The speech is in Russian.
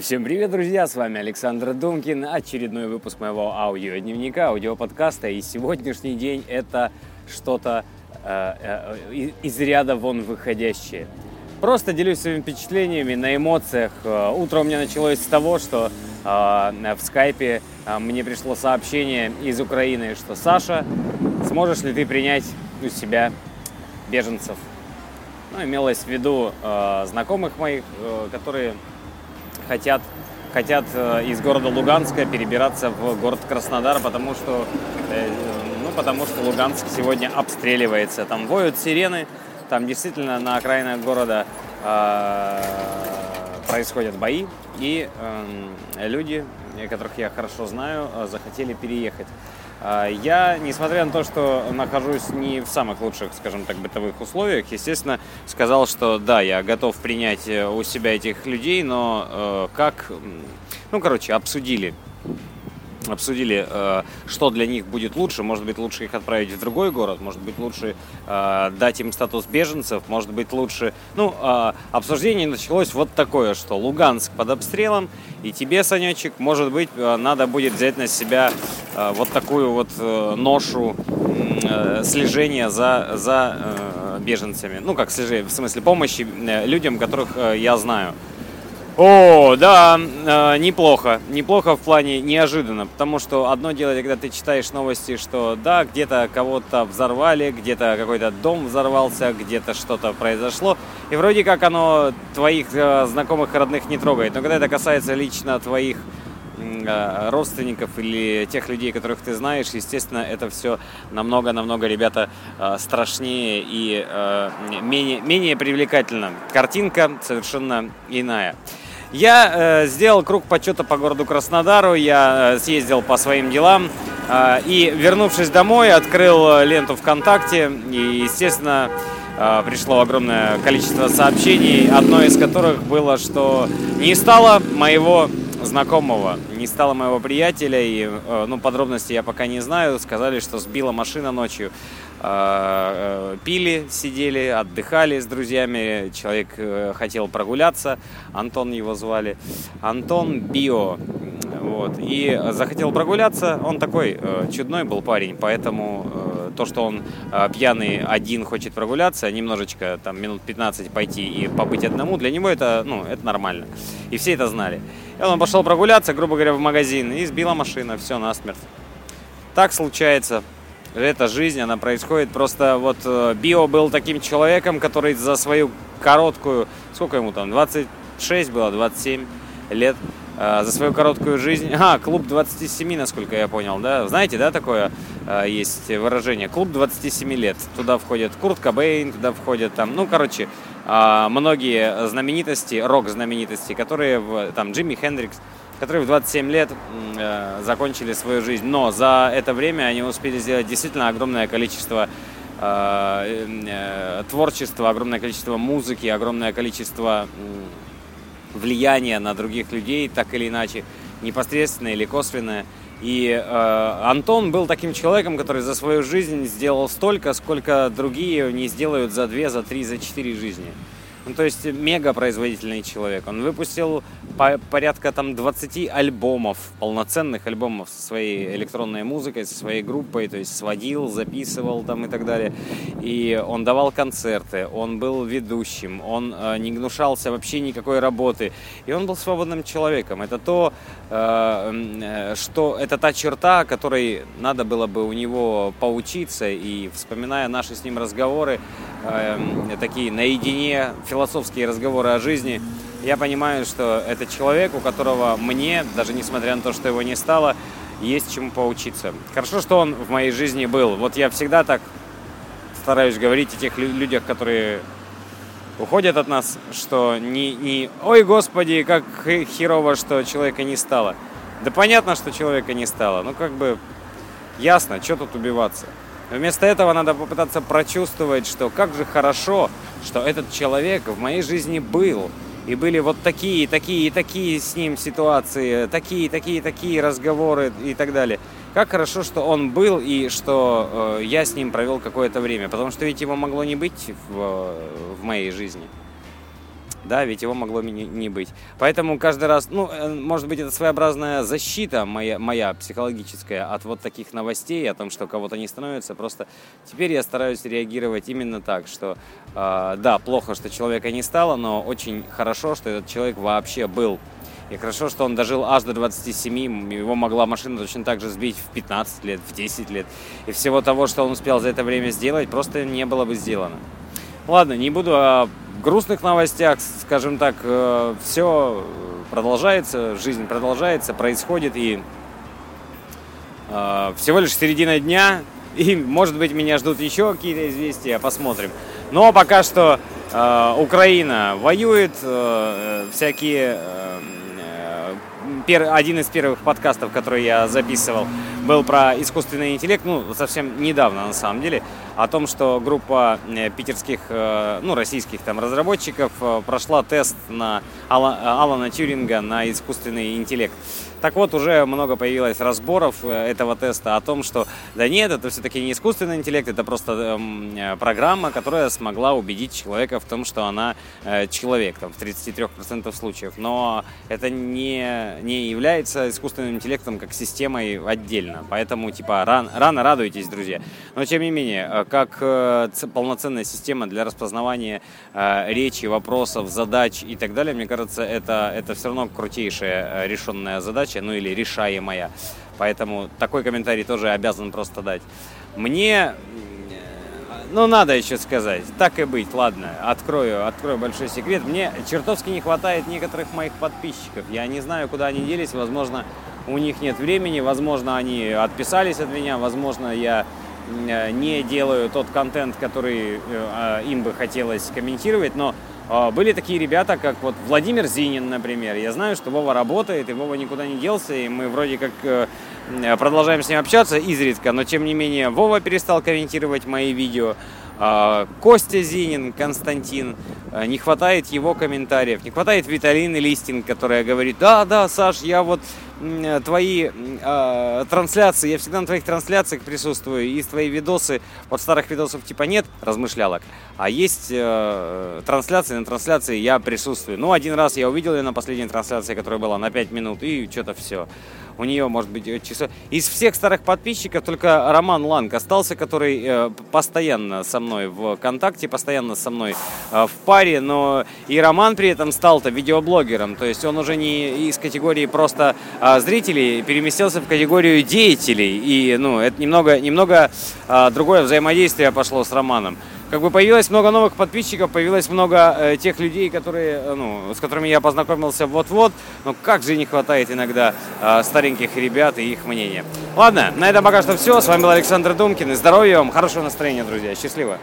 Всем привет, друзья! С вами Александр Думкин, очередной выпуск моего аудиодневника, аудиоподкаста. И сегодняшний день это что-то э, э, из ряда вон выходящее. Просто делюсь своими впечатлениями на эмоциях. Э, утро у меня началось с того, что э, в скайпе э, мне пришло сообщение из Украины, что Саша, сможешь ли ты принять у себя беженцев? Ну, имелось в виду э, знакомых моих, э, которые хотят, хотят э, из города Луганска перебираться в город Краснодар, потому что, э, ну, потому что Луганск сегодня обстреливается. Там воют сирены, там действительно на окраинах города э, происходят бои, и люди, которых я хорошо знаю, захотели переехать. А, я, несмотря на то, что нахожусь не в самых лучших, скажем так, бытовых условиях, естественно, сказал, что да, я готов принять э, у себя этих людей, но э, как, ну, короче, обсудили обсудили, э, что для них будет лучше. Может быть, лучше их отправить в другой город, может быть, лучше э, дать им статус беженцев, может быть, лучше... Ну, э, обсуждение началось вот такое, что Луганск под обстрелом, и тебе, Санечек, может быть, надо будет взять на себя вот такую вот ношу слежения за, за беженцами. Ну, как слежение, в смысле помощи людям, которых я знаю. О, да, э, неплохо. Неплохо в плане неожиданно. Потому что одно дело, когда ты читаешь новости, что да, где-то кого-то взорвали, где-то какой-то дом взорвался, где-то что-то произошло. И вроде как оно твоих э, знакомых и родных не трогает. Но когда это касается лично твоих э, родственников или тех людей, которых ты знаешь, естественно, это все намного-намного, ребята, э, страшнее и э, менее, менее привлекательно. Картинка совершенно иная. Я э, сделал круг почета по городу Краснодару, я э, съездил по своим делам э, и, вернувшись домой, открыл э, ленту ВКонтакте. И, естественно, э, пришло огромное количество сообщений, одно из которых было, что не стало моего знакомого, не стало моего приятеля, и э, ну, подробности я пока не знаю, сказали, что сбила машина ночью. Э, э, пили, сидели, отдыхали с друзьями. Человек хотел прогуляться, Антон его звали. Антон Био. Вот. И захотел прогуляться. Он такой чудной был парень, поэтому то, что он пьяный один хочет прогуляться, немножечко, там, минут 15 пойти и побыть одному, для него это, ну, это нормально. И все это знали. И он пошел прогуляться, грубо говоря, в магазин, и сбила машина, все, насмерть. Так случается эта жизнь, она происходит. Просто вот э, Био был таким человеком, который за свою короткую, сколько ему там, 26 было, 27 лет, э, за свою короткую жизнь, а, клуб 27, насколько я понял, да, знаете, да, такое есть выражение, клуб 27 лет, туда входит Курт Кобейн, туда входят там, ну, короче, многие знаменитости, рок-знаменитости, которые, в, там, Джимми Хендрикс, которые в 27 лет э, закончили свою жизнь. Но за это время они успели сделать действительно огромное количество э, э, творчества, огромное количество музыки, огромное количество влияния на других людей, так или иначе, непосредственно или косвенное. И э, Антон был таким человеком, который за свою жизнь сделал столько, сколько другие не сделают за две, за три, за четыре жизни. Ну, то есть мега производительный человек. Он выпустил по порядка там 20 альбомов, полноценных альбомов со своей электронной музыкой, со своей группой, то есть сводил, записывал там и так далее. И он давал концерты, он был ведущим, он э, не гнушался вообще никакой работы. И он был свободным человеком. Это то, э, э, что это та черта, которой надо было бы у него поучиться. И вспоминая наши с ним разговоры, э, такие наедине, философские разговоры о жизни, я понимаю, что это человек, у которого мне, даже несмотря на то, что его не стало, есть чему поучиться. Хорошо, что он в моей жизни был. Вот я всегда так стараюсь говорить о тех людях, которые уходят от нас, что не, не «Ой, Господи, как херово, что человека не стало». Да понятно, что человека не стало. Ну, как бы ясно, что тут убиваться. Вместо этого надо попытаться прочувствовать, что как же хорошо, что этот человек в моей жизни был. И были вот такие, такие, такие с ним ситуации, такие, такие, такие разговоры и так далее. Как хорошо, что он был и что э, я с ним провел какое-то время. Потому что ведь его могло не быть в, в моей жизни. Да, ведь его могло не, быть. Поэтому каждый раз, ну, э, может быть, это своеобразная защита моя, моя психологическая от вот таких новостей, о том, что кого-то не становится. Просто теперь я стараюсь реагировать именно так, что, э, да, плохо, что человека не стало, но очень хорошо, что этот человек вообще был. И хорошо, что он дожил аж до 27, его могла машина точно так же сбить в 15 лет, в 10 лет. И всего того, что он успел за это время сделать, просто не было бы сделано. Ладно, не буду о грустных новостях, скажем так, э, все продолжается, жизнь продолжается, происходит, и э, всего лишь середина дня, и, может быть, меня ждут еще какие-то известия, посмотрим. Но пока что э, Украина воюет, всякие... Один из первых подкастов, который я записывал, был про искусственный интеллект, ну, совсем недавно на самом деле, о том, что группа э, питерских, э, ну, российских там разработчиков э, прошла тест на Алана Тюринга на искусственный интеллект. Так вот, уже много появилось разборов этого теста о том, что да нет, это все-таки не искусственный интеллект, это просто эм, программа, которая смогла убедить человека в том, что она человек, там, в 33% случаев. Но это не, не является искусственным интеллектом как системой отдельно. Поэтому, типа, ран, рано радуйтесь, друзья. Но, тем не менее, как э, полноценная система для распознавания э, речи, вопросов, задач и так далее, мне кажется, это, это все равно крутейшая э, решенная задача, ну или решаемая. Поэтому такой комментарий тоже обязан просто дать. Мне ну, надо еще сказать. Так и быть, ладно, открою, открою большой секрет. Мне чертовски не хватает некоторых моих подписчиков. Я не знаю, куда они делись. Возможно, у них нет времени, возможно, они отписались от меня, возможно, я Э, не делаю тот контент, который э, а, им бы хотелось комментировать, но а, были такие ребята, как вот Владимир Зинин, например. Я знаю, что Вова работает, и Вова никуда не делся, и мы вроде как э, продолжаем с ним общаться изредка, но тем не менее Вова перестал комментировать мои видео. А, Костя Зинин, Константин, не хватает его комментариев, не хватает Виталины Листинг, которая говорит, да, да, Саш, я вот твои э, трансляции, я всегда на твоих трансляциях присутствую, и твои видосы, вот старых видосов типа нет, размышлялок, а есть э, трансляции, на трансляции я присутствую. Ну, один раз я увидел ее на последней трансляции, которая была на 5 минут, и что-то все у нее, может быть, часов. Из всех старых подписчиков только Роман Ланг остался, который э, постоянно со мной в контакте, постоянно со мной э, в паре, но и Роман при этом стал-то видеоблогером, то есть он уже не из категории просто э, зрителей переместился в категорию деятелей, и, ну, это немного, немного э, другое взаимодействие пошло с Романом как бы появилось много новых подписчиков, появилось много э, тех людей, которые, э, ну, с которыми я познакомился вот-вот. Но как же не хватает иногда э, стареньких ребят и их мнения. Ладно, на этом пока что все. С вами был Александр Думкин. И здоровья вам, хорошего настроения, друзья. Счастливо.